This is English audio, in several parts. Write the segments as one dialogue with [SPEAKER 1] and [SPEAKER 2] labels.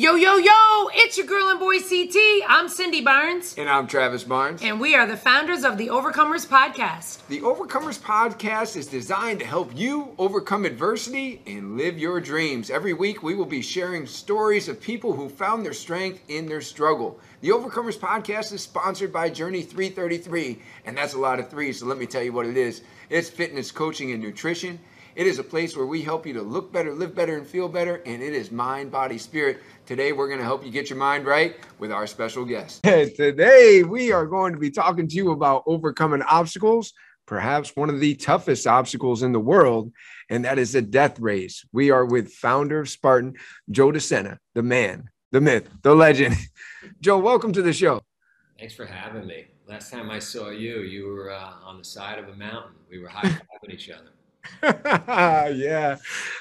[SPEAKER 1] Yo, yo, yo, it's your girl and boy CT. I'm Cindy Barnes.
[SPEAKER 2] And I'm Travis Barnes.
[SPEAKER 1] And we are the founders of the Overcomers Podcast.
[SPEAKER 2] The Overcomers Podcast is designed to help you overcome adversity and live your dreams. Every week, we will be sharing stories of people who found their strength in their struggle. The Overcomers Podcast is sponsored by Journey 333, and that's a lot of threes, so let me tell you what it is it's fitness, coaching, and nutrition. It is a place where we help you to look better, live better, and feel better, and it is mind, body, spirit. Today, we're going to help you get your mind right with our special guest. Today, we are going to be talking to you about overcoming obstacles, perhaps one of the toughest obstacles in the world, and that is the death race. We are with founder of Spartan, Joe De Sena, the man, the myth, the legend. Joe, welcome to the show.
[SPEAKER 3] Thanks for having me. Last time I saw you, you were uh, on the side of a mountain. We were high fiving each other.
[SPEAKER 2] yeah,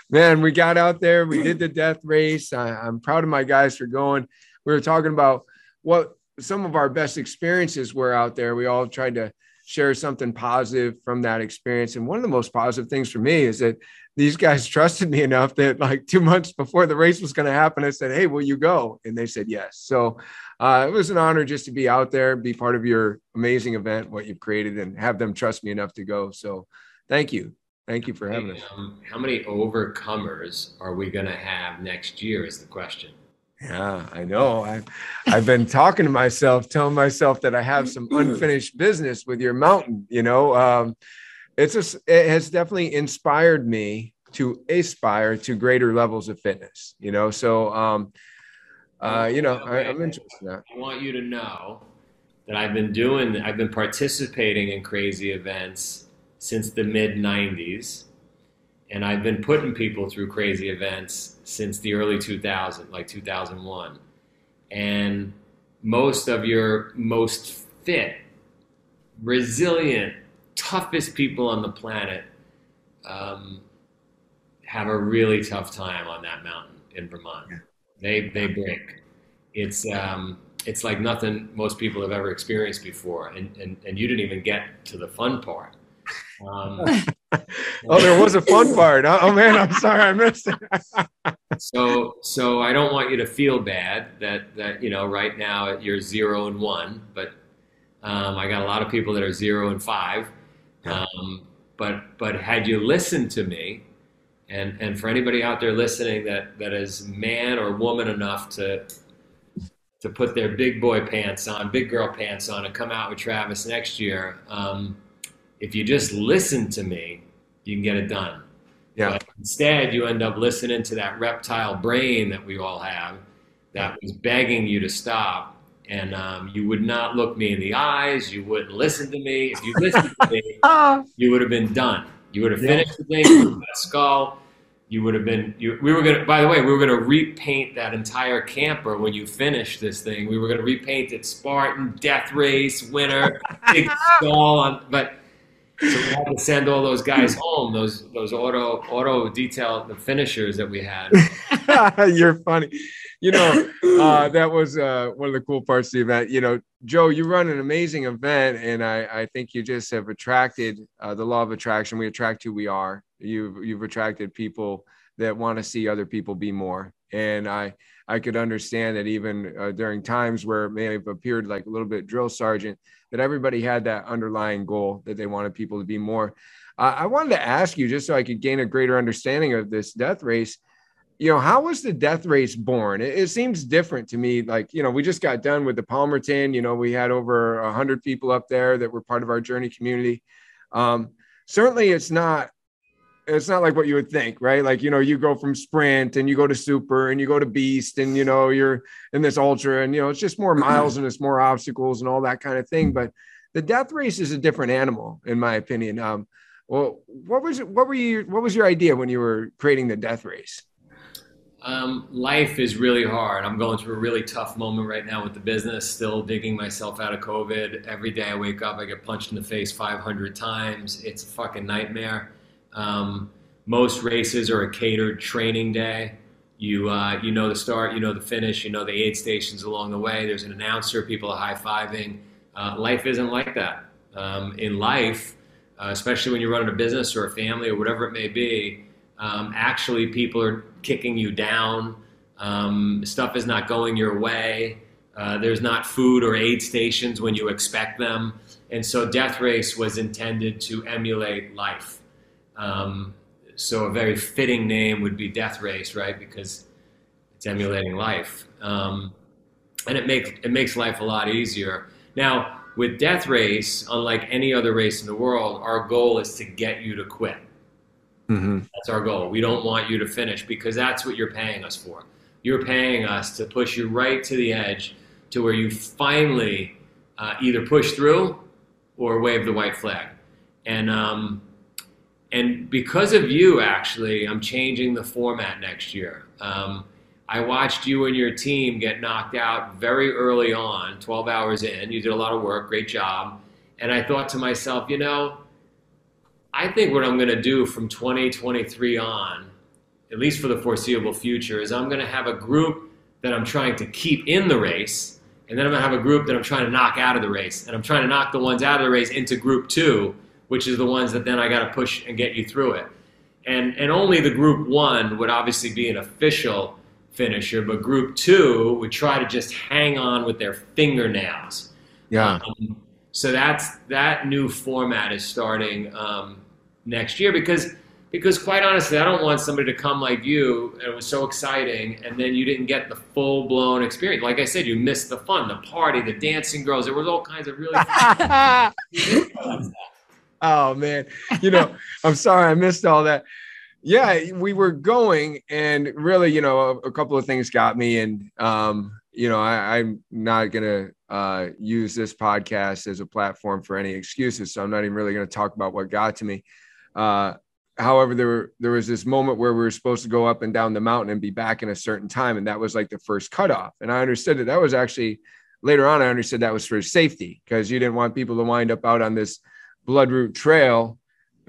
[SPEAKER 2] man, we got out there. We did the death race. I, am proud of my guys for going. We were talking about what some of our best experiences were out there. We all tried to share something positive from that experience. And one of the most positive things for me is that these guys trusted me enough that like two months before the race was going to happen, I said, Hey, will you go? And they said yes. So uh, it was an honor just to be out there, be part of your amazing event, what you've created, and have them trust me enough to go. So thank you. Thank you for having us. Um,
[SPEAKER 3] how many overcomers are we going to have next year? Is the question.
[SPEAKER 2] Yeah, I know. I've, I've been talking to myself, telling myself that I have some unfinished business with your mountain. You know, um, it's a, it has definitely inspired me to aspire to greater levels of fitness. You know, so um, uh, you know, I, am interested in that.
[SPEAKER 3] I want you to know that I've been doing, I've been participating in crazy events since the mid 90s. And I've been putting people through crazy events since the early 2000s, like 2001. And most of your most fit, resilient, toughest people on the planet um, have a really tough time on that mountain in Vermont. They, they break. It's, um, it's like nothing most people have ever experienced before. And, and, and you didn't even get to the fun part um,
[SPEAKER 2] oh, there was a fun part. Oh man, I'm sorry, I missed it.
[SPEAKER 3] so, so I don't want you to feel bad that that you know right now you're zero and one, but um, I got a lot of people that are zero and five. Um, but but had you listened to me, and and for anybody out there listening that that is man or woman enough to to put their big boy pants on, big girl pants on, and come out with Travis next year. Um, if you just listen to me, you can get it done.
[SPEAKER 2] Yeah.
[SPEAKER 3] But instead, you end up listening to that reptile brain that we all have that was begging you to stop. And um, you would not look me in the eyes. You wouldn't listen to me. If you listened to me, you would have been done. You would have finished the thing. You would skull. You would have been. You, we were gonna. By the way, we were gonna repaint that entire camper when you finish this thing. We were gonna repaint it Spartan, Death Race, Winner, Big Skull. On, but so we had to send all those guys home. Those those auto auto detail the finishers that we had.
[SPEAKER 2] You're funny. You know uh, that was uh, one of the cool parts of the event. You know, Joe, you run an amazing event, and I I think you just have attracted uh, the law of attraction. We attract who we are. You've you've attracted people that want to see other people be more, and I I could understand that even uh, during times where it may have appeared like a little bit drill sergeant that everybody had that underlying goal that they wanted people to be more. Uh, I wanted to ask you just so I could gain a greater understanding of this death race. You know, how was the death race born? It, it seems different to me. Like, you know, we just got done with the Palmerton. You know, we had over a hundred people up there that were part of our journey community. Um, certainly, it's not it's not like what you would think, right? Like, you know, you go from sprint and you go to super and you go to beast and, you know, you're in this ultra and, you know, it's just more miles and it's more obstacles and all that kind of thing. But the death race is a different animal, in my opinion. Um, well, what was, what were you, what was your idea when you were creating the death race?
[SPEAKER 3] Um, life is really hard. I'm going through a really tough moment right now with the business, still digging myself out of COVID. Every day I wake up, I get punched in the face 500 times. It's a fucking nightmare. Um, most races are a catered training day. You uh, you know the start, you know the finish, you know the aid stations along the way. There's an announcer, people are high fiving. Uh, life isn't like that. Um, in life, uh, especially when you're running a business or a family or whatever it may be, um, actually people are kicking you down. Um, stuff is not going your way. Uh, there's not food or aid stations when you expect them. And so Death Race was intended to emulate life. Um, so a very fitting name would be Death Race, right? Because it's emulating life. Um, and it makes, it makes life a lot easier. Now, with Death Race, unlike any other race in the world, our goal is to get you to quit. Mm-hmm. That's our goal. We don't want you to finish because that's what you're paying us for. You're paying us to push you right to the edge to where you finally uh, either push through or wave the white flag. And um, and because of you, actually, I'm changing the format next year. Um, I watched you and your team get knocked out very early on, 12 hours in. You did a lot of work, great job. And I thought to myself, you know, I think what I'm going to do from 2023 on, at least for the foreseeable future, is I'm going to have a group that I'm trying to keep in the race and then I'm gonna have a group that I'm trying to knock out of the race, and I'm trying to knock the ones out of the race into group two, which is the ones that then I got to push and get you through it. And and only the group one would obviously be an official finisher, but group two would try to just hang on with their fingernails.
[SPEAKER 2] Yeah.
[SPEAKER 3] Um, so that's that new format is starting um, next year because because quite honestly, I don't want somebody to come like you. And it was so exciting, and then you didn't get the full blown experience. Like I said, you missed the fun, the party, the dancing girls. There was all kinds of really.
[SPEAKER 2] oh man, you know, I'm sorry I missed all that. Yeah, we were going, and really, you know, a, a couple of things got me, and um, you know, I, I'm not gonna uh, use this podcast as a platform for any excuses, so I'm not even really gonna talk about what got to me. Uh, however there were, there was this moment where we were supposed to go up and down the mountain and be back in a certain time and that was like the first cutoff and i understood that that was actually later on i understood that was for safety because you didn't want people to wind up out on this bloodroot trail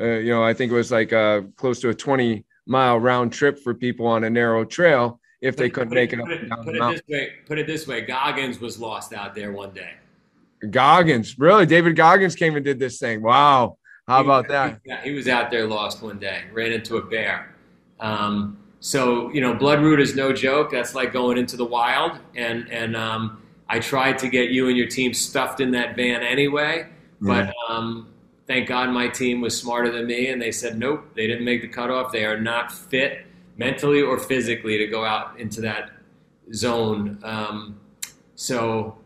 [SPEAKER 2] uh, you know i think it was like uh, close to a 20 mile round trip for people on a narrow trail if they couldn't
[SPEAKER 3] put
[SPEAKER 2] make
[SPEAKER 3] it,
[SPEAKER 2] it up
[SPEAKER 3] put
[SPEAKER 2] and
[SPEAKER 3] it,
[SPEAKER 2] down
[SPEAKER 3] put
[SPEAKER 2] the
[SPEAKER 3] it
[SPEAKER 2] mountain.
[SPEAKER 3] this way put it this way goggins was lost out there one day
[SPEAKER 2] goggins really david goggins came and did this thing wow how about that?
[SPEAKER 3] He was out there lost one day, ran into a bear. Um, so you know, Bloodroot is no joke. That's like going into the wild. And and um, I tried to get you and your team stuffed in that van anyway, but um, thank God my team was smarter than me, and they said nope, they didn't make the cutoff. They are not fit mentally or physically to go out into that zone. Um, so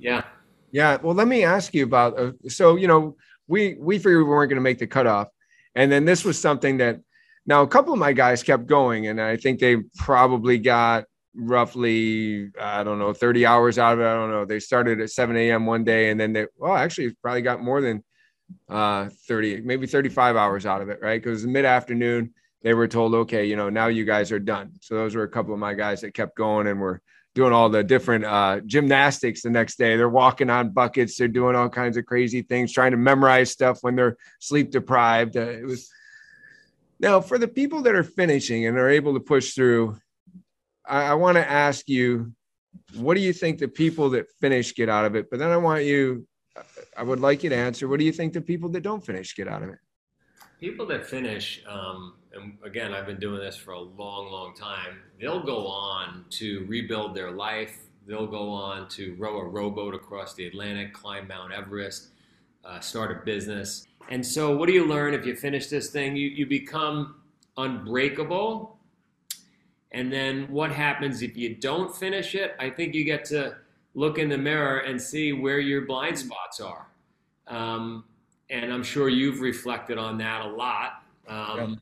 [SPEAKER 3] yeah.
[SPEAKER 2] Yeah. Well, let me ask you about. Uh, so you know we we figured we weren't going to make the cutoff, and then this was something that now a couple of my guys kept going, and I think they probably got roughly I don't know 30 hours out of it. I don't know. They started at 7 a.m. one day, and then they well actually probably got more than uh 30 maybe 35 hours out of it right because mid afternoon they were told okay you know now you guys are done so those were a couple of my guys that kept going and were doing all the different uh, gymnastics the next day. They're walking on buckets. They're doing all kinds of crazy things, trying to memorize stuff when they're sleep deprived. Uh, it was now for the people that are finishing and are able to push through. I, I want to ask you, what do you think the people that finish get out of it? But then I want you, I would like you to answer. What do you think the people that don't finish get out of it?
[SPEAKER 3] People that finish. Um and again, I've been doing this for a long, long time, they'll go on to rebuild their life. They'll go on to row a rowboat across the Atlantic, climb Mount Everest, uh, start a business. And so, what do you learn if you finish this thing? You, you become unbreakable. And then, what happens if you don't finish it? I think you get to look in the mirror and see where your blind spots are. Um, and I'm sure you've reflected on that a lot. Um,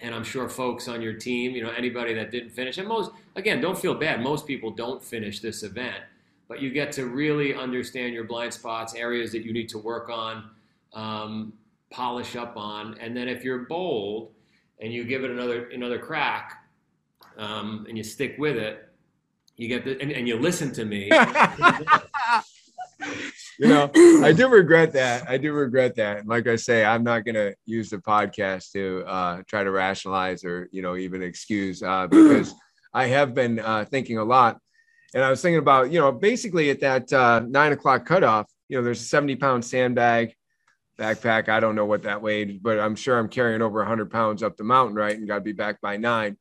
[SPEAKER 3] and I'm sure folks on your team, you know, anybody that didn't finish, and most, again, don't feel bad. Most people don't finish this event, but you get to really understand your blind spots, areas that you need to work on, um, polish up on, and then if you're bold and you give it another another crack, um, and you stick with it, you get the and, and you listen to me.
[SPEAKER 2] you know, I do regret that. I do regret that. like I say, I'm not going to use the podcast to uh, try to rationalize or, you know, even excuse uh, because I have been uh, thinking a lot. And I was thinking about, you know, basically at that uh, nine o'clock cutoff, you know, there's a 70 pound sandbag backpack. I don't know what that weighed, but I'm sure I'm carrying over 100 pounds up the mountain, right? And got to be back by nine.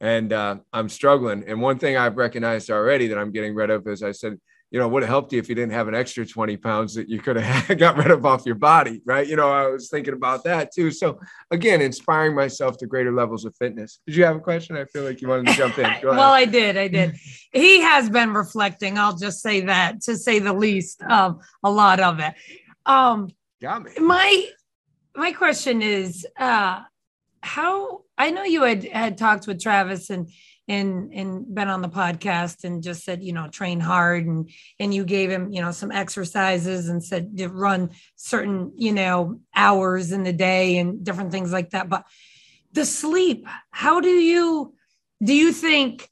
[SPEAKER 2] And uh, I'm struggling. And one thing I've recognized already that I'm getting rid of is I said, you know, would have helped you if you didn't have an extra 20 pounds that you could have got rid of off your body, right? You know, I was thinking about that too. So again, inspiring myself to greater levels of fitness. Did you have a question? I feel like you wanted to jump in.
[SPEAKER 1] well, I did. I did. he has been reflecting. I'll just say that to say the least. Um, a lot of it. Um,
[SPEAKER 2] got me.
[SPEAKER 1] My my question is, uh, how I know you had had talked with Travis and and and been on the podcast and just said you know train hard and and you gave him you know some exercises and said to run certain you know hours in the day and different things like that. But the sleep how do you do you think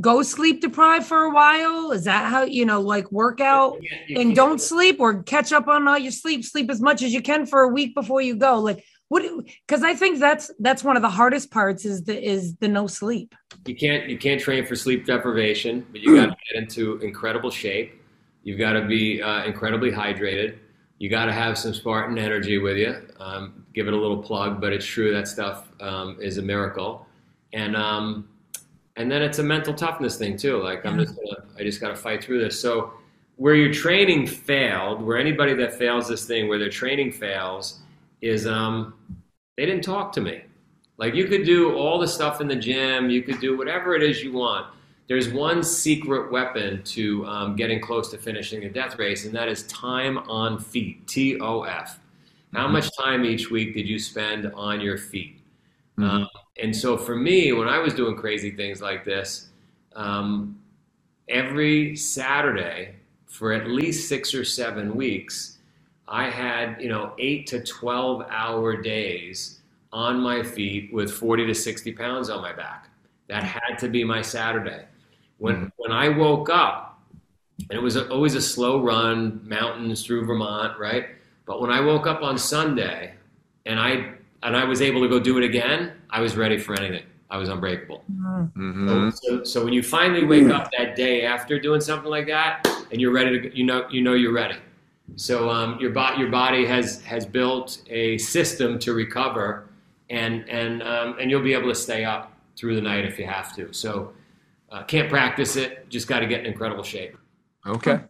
[SPEAKER 1] go sleep deprived for a while? Is that how you know like workout and don't sleep or catch up on all your sleep sleep as much as you can for a week before you go? Like what because i think that's that's one of the hardest parts is the is the no sleep.
[SPEAKER 3] You can't you can't train for sleep deprivation but you got to get into incredible shape. You've got to be uh, incredibly hydrated. You got to have some spartan energy with you. Um, give it a little plug but it's true that stuff um, is a miracle. And um, and then it's a mental toughness thing too like i'm just gonna i just got to fight through this. So where your training failed where anybody that fails this thing where their training fails is um, they didn't talk to me. Like you could do all the stuff in the gym, you could do whatever it is you want. There's one secret weapon to um, getting close to finishing a death race, and that is time on feet. T O F. How mm-hmm. much time each week did you spend on your feet? Mm-hmm. Um, and so for me, when I was doing crazy things like this, um, every Saturday for at least six or seven weeks, I had, you know, eight to 12 hour days on my feet with 40 to 60 pounds on my back. That had to be my Saturday. When, mm-hmm. when I woke up, and it was a, always a slow run, mountains through Vermont, right? But when I woke up on Sunday and I, and I was able to go do it again, I was ready for anything. I was unbreakable. Mm-hmm. So, so when you finally wake up that day after doing something like that, and you're ready to, you know, you know you're ready. So um, your, bo- your body has, has built a system to recover, and, and, um, and you'll be able to stay up through the night if you have to. So uh, can't practice it, just got to get in incredible shape.
[SPEAKER 2] Okay.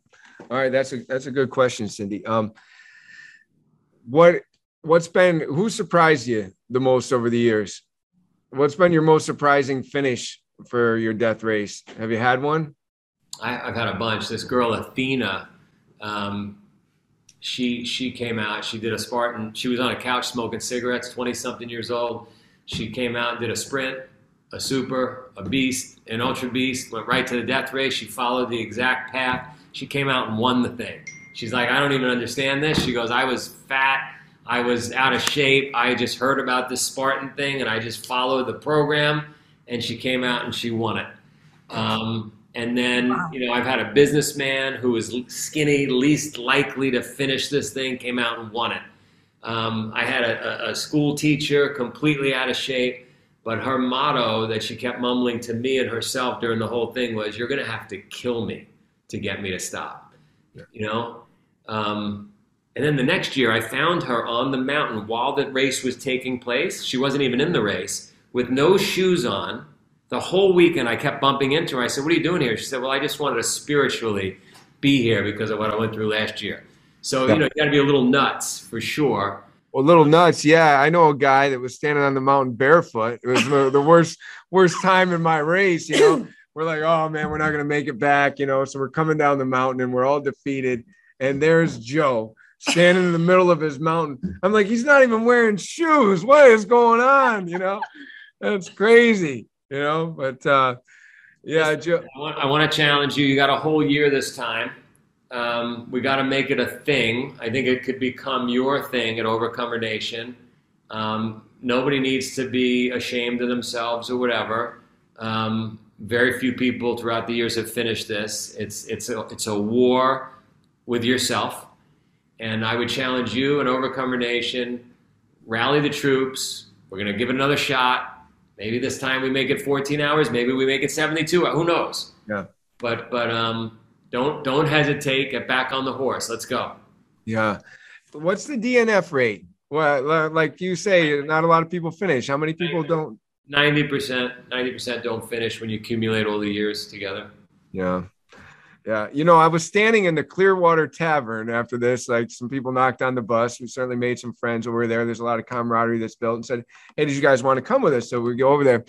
[SPEAKER 2] All right. That's a, that's a good question, Cindy. Um, what, what's been, who surprised you the most over the years? What's been your most surprising finish for your death race? Have you had one?
[SPEAKER 3] I, have had a bunch. This girl, Athena, um, she she came out. She did a Spartan. She was on a couch smoking cigarettes, twenty something years old. She came out and did a sprint, a super, a beast, an ultra beast. Went right to the death race. She followed the exact path. She came out and won the thing. She's like, I don't even understand this. She goes, I was fat. I was out of shape. I just heard about this Spartan thing and I just followed the program. And she came out and she won it. Um, and then, wow. you know, I've had a businessman who was skinny, least likely to finish this thing, came out and won it. Um, I had a, a, school teacher completely out of shape, but her motto that she kept mumbling to me and herself during the whole thing was, "You're going to have to kill me to get me to stop." Yeah. You know. Um, and then the next year, I found her on the mountain while the race was taking place. She wasn't even in the race, with no shoes on the whole weekend I kept bumping into her. I said, What are you doing here? She said, Well, I just wanted to spiritually be here because of what I went through last year. So, you know, you got to be a little nuts for sure.
[SPEAKER 2] Well, little nuts, yeah. I know a guy that was standing on the mountain barefoot. It was the, the worst, worst time in my race. You know, we're like, oh man, we're not gonna make it back. You know, so we're coming down the mountain and we're all defeated. And there's Joe standing in the middle of his mountain. I'm like, he's not even wearing shoes. What is going on? You know, that's crazy you know. But uh, yeah, Joe.
[SPEAKER 3] I want, I want to challenge you. You got a whole year this time. Um, we got to make it a thing. I think it could become your thing at Overcomer Nation. Um, nobody needs to be ashamed of themselves or whatever. Um, very few people throughout the years have finished this. It's it's a, it's a war with yourself, and I would challenge you and Overcomer Nation. Rally the troops. We're going to give it another shot. Maybe this time we make it 14 hours. Maybe we make it 72. Who knows?
[SPEAKER 2] Yeah.
[SPEAKER 3] But but um, don't don't hesitate. Get back on the horse. Let's go.
[SPEAKER 2] Yeah. What's the DNF rate? Well, like you say, not a lot of people finish. How many people don't
[SPEAKER 3] Ninety percent, ninety percent don't finish when you accumulate all the years together.
[SPEAKER 2] Yeah. Yeah, you know, I was standing in the Clear River Tavern after this. Like some people knocked on the bus. We certainly made some friends over there. There's a lot of camaraderie that's built and said, Hey, did you guys want to come with us? So we go over there.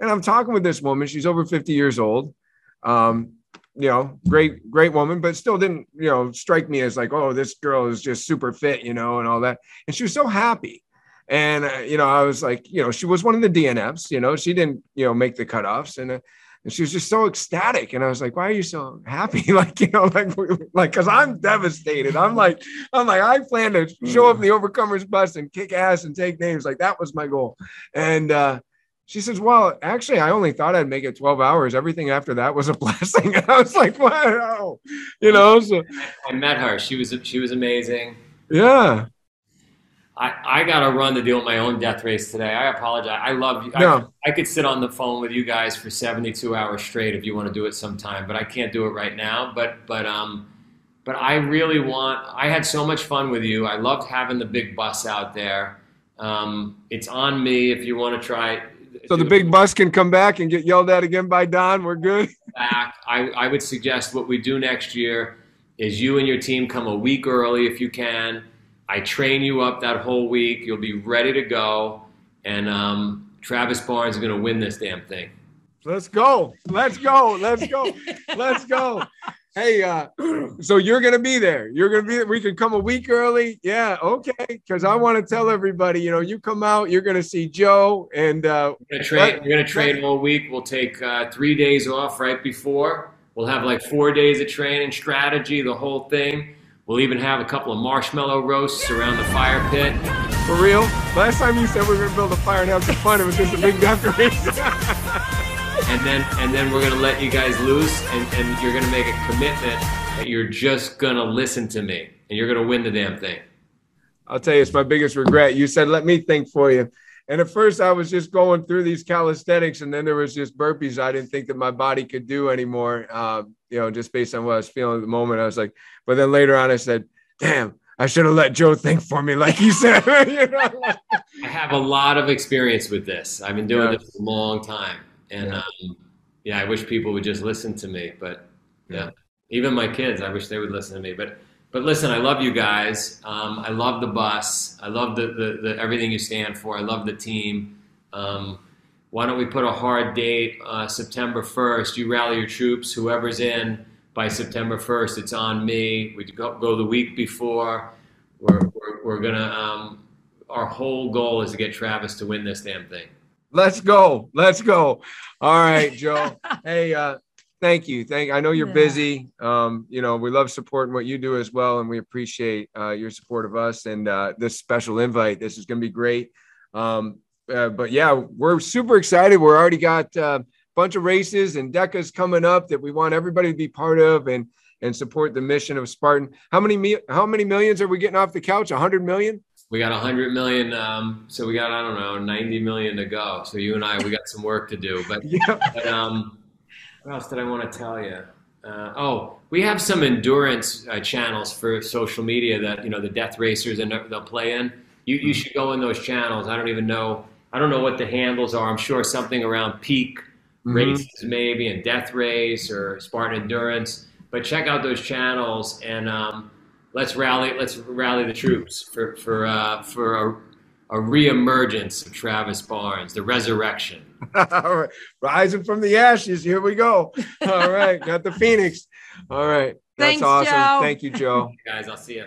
[SPEAKER 2] And I'm talking with this woman. She's over 50 years old. Um, you know, great, great woman, but still didn't, you know, strike me as like, oh, this girl is just super fit, you know, and all that. And she was so happy. And, uh, you know, I was like, you know, she was one of the DNFs, you know, she didn't, you know, make the cutoffs. And, uh, and she was just so ecstatic. And i was like why are you so happy? Like you know like like because i'm devastated. I'm like i'm like i plan to show up in the overcomers bus and kick ass and take names. Like that was my goal. And uh she says well actually i only thought i'd make it 12 hours. Everything after that was a blessing. And i was like wow. You know so
[SPEAKER 3] i met her. She was she was amazing.
[SPEAKER 2] Yeah
[SPEAKER 3] I, I got to run to deal with my own death race today. I apologize. I love you. No. I, I could sit on the phone with you guys for 72 hours straight if you want to do it sometime, but I can't do it right now. But but um, but I really want. I had so much fun with you. I loved having the big bus out there. Um, it's on me if you want to try.
[SPEAKER 2] So the big bus can come back and get yelled at again by Don. We're good.
[SPEAKER 3] Back. I, I would suggest what we do next year is you and your team come a week early if you can I train you up that whole week. You'll be ready to go. And um, Travis Barnes is going to win this damn thing.
[SPEAKER 2] Let's go. Let's go. Let's go. Let's go. Hey, uh, so you're gonna be there. You're gonna be. there. We can come a week early. Yeah, okay. Because I want to tell everybody, you know, you come out, you're gonna see Joe, and uh,
[SPEAKER 3] we're gonna train. We're gonna train all week. We'll take uh, three days off right before. We'll have like four days of training, strategy, the whole thing. We'll even have a couple of marshmallow roasts around the fire pit.
[SPEAKER 2] For real? Last time you said we were going to build a fire and have some fun, it was just a big decoration.
[SPEAKER 3] and then and then we're gonna let you guys loose and, and you're gonna make a commitment that you're just gonna listen to me and you're gonna win the damn thing.
[SPEAKER 2] I'll tell you, it's my biggest regret. You said let me think for you. And at first, I was just going through these calisthenics, and then there was just burpees I didn't think that my body could do anymore. Uh, you know, just based on what I was feeling at the moment, I was like. But then later on, I said, "Damn, I should have let Joe think for me, like he said." you know?
[SPEAKER 3] I have a lot of experience with this. I've been doing yeah. this for a long time, and yeah. Um, yeah, I wish people would just listen to me. But yeah, even my kids, I wish they would listen to me. But but listen, I love you guys. Um, I love the bus. I love the, the, the, everything you stand for. I love the team. Um, why don't we put a hard date, uh, September 1st? You rally your troops, whoever's in by September 1st, it's on me. We go, go the week before. We're, we're, we're going to, um, our whole goal is to get Travis to win this damn thing.
[SPEAKER 2] Let's go. Let's go. All right, Joe. hey, uh, thank you. Thank. I know you're yeah. busy. Um, you know, we love supporting what you do as well, and we appreciate uh, your support of us and uh, this special invite. This is going to be great. Um, uh, but yeah, we're super excited. We're already got a uh, bunch of races and DEKA's coming up that we want everybody to be part of and and support the mission of Spartan. How many how many millions are we getting off the couch? A hundred million.
[SPEAKER 3] We got a hundred million. Um, so we got I don't know ninety million to go. So you and I we got some work to do. But, yeah. but um, what else did I want to tell you? Uh, oh, we have some endurance uh, channels for social media that you know the death racers and they'll play in. You you should go in those channels. I don't even know. I don't know what the handles are. I'm sure something around peak mm-hmm. races maybe and death race or Spartan endurance. But check out those channels and um, let's rally. Let's rally the troops for for uh, for a, a reemergence of Travis Barnes, the resurrection.
[SPEAKER 2] Rising from the ashes. Here we go. All right. Got the Phoenix. All right. That's
[SPEAKER 1] Thanks,
[SPEAKER 2] awesome.
[SPEAKER 1] Joe.
[SPEAKER 2] Thank you, Joe.
[SPEAKER 3] guys, I'll see you.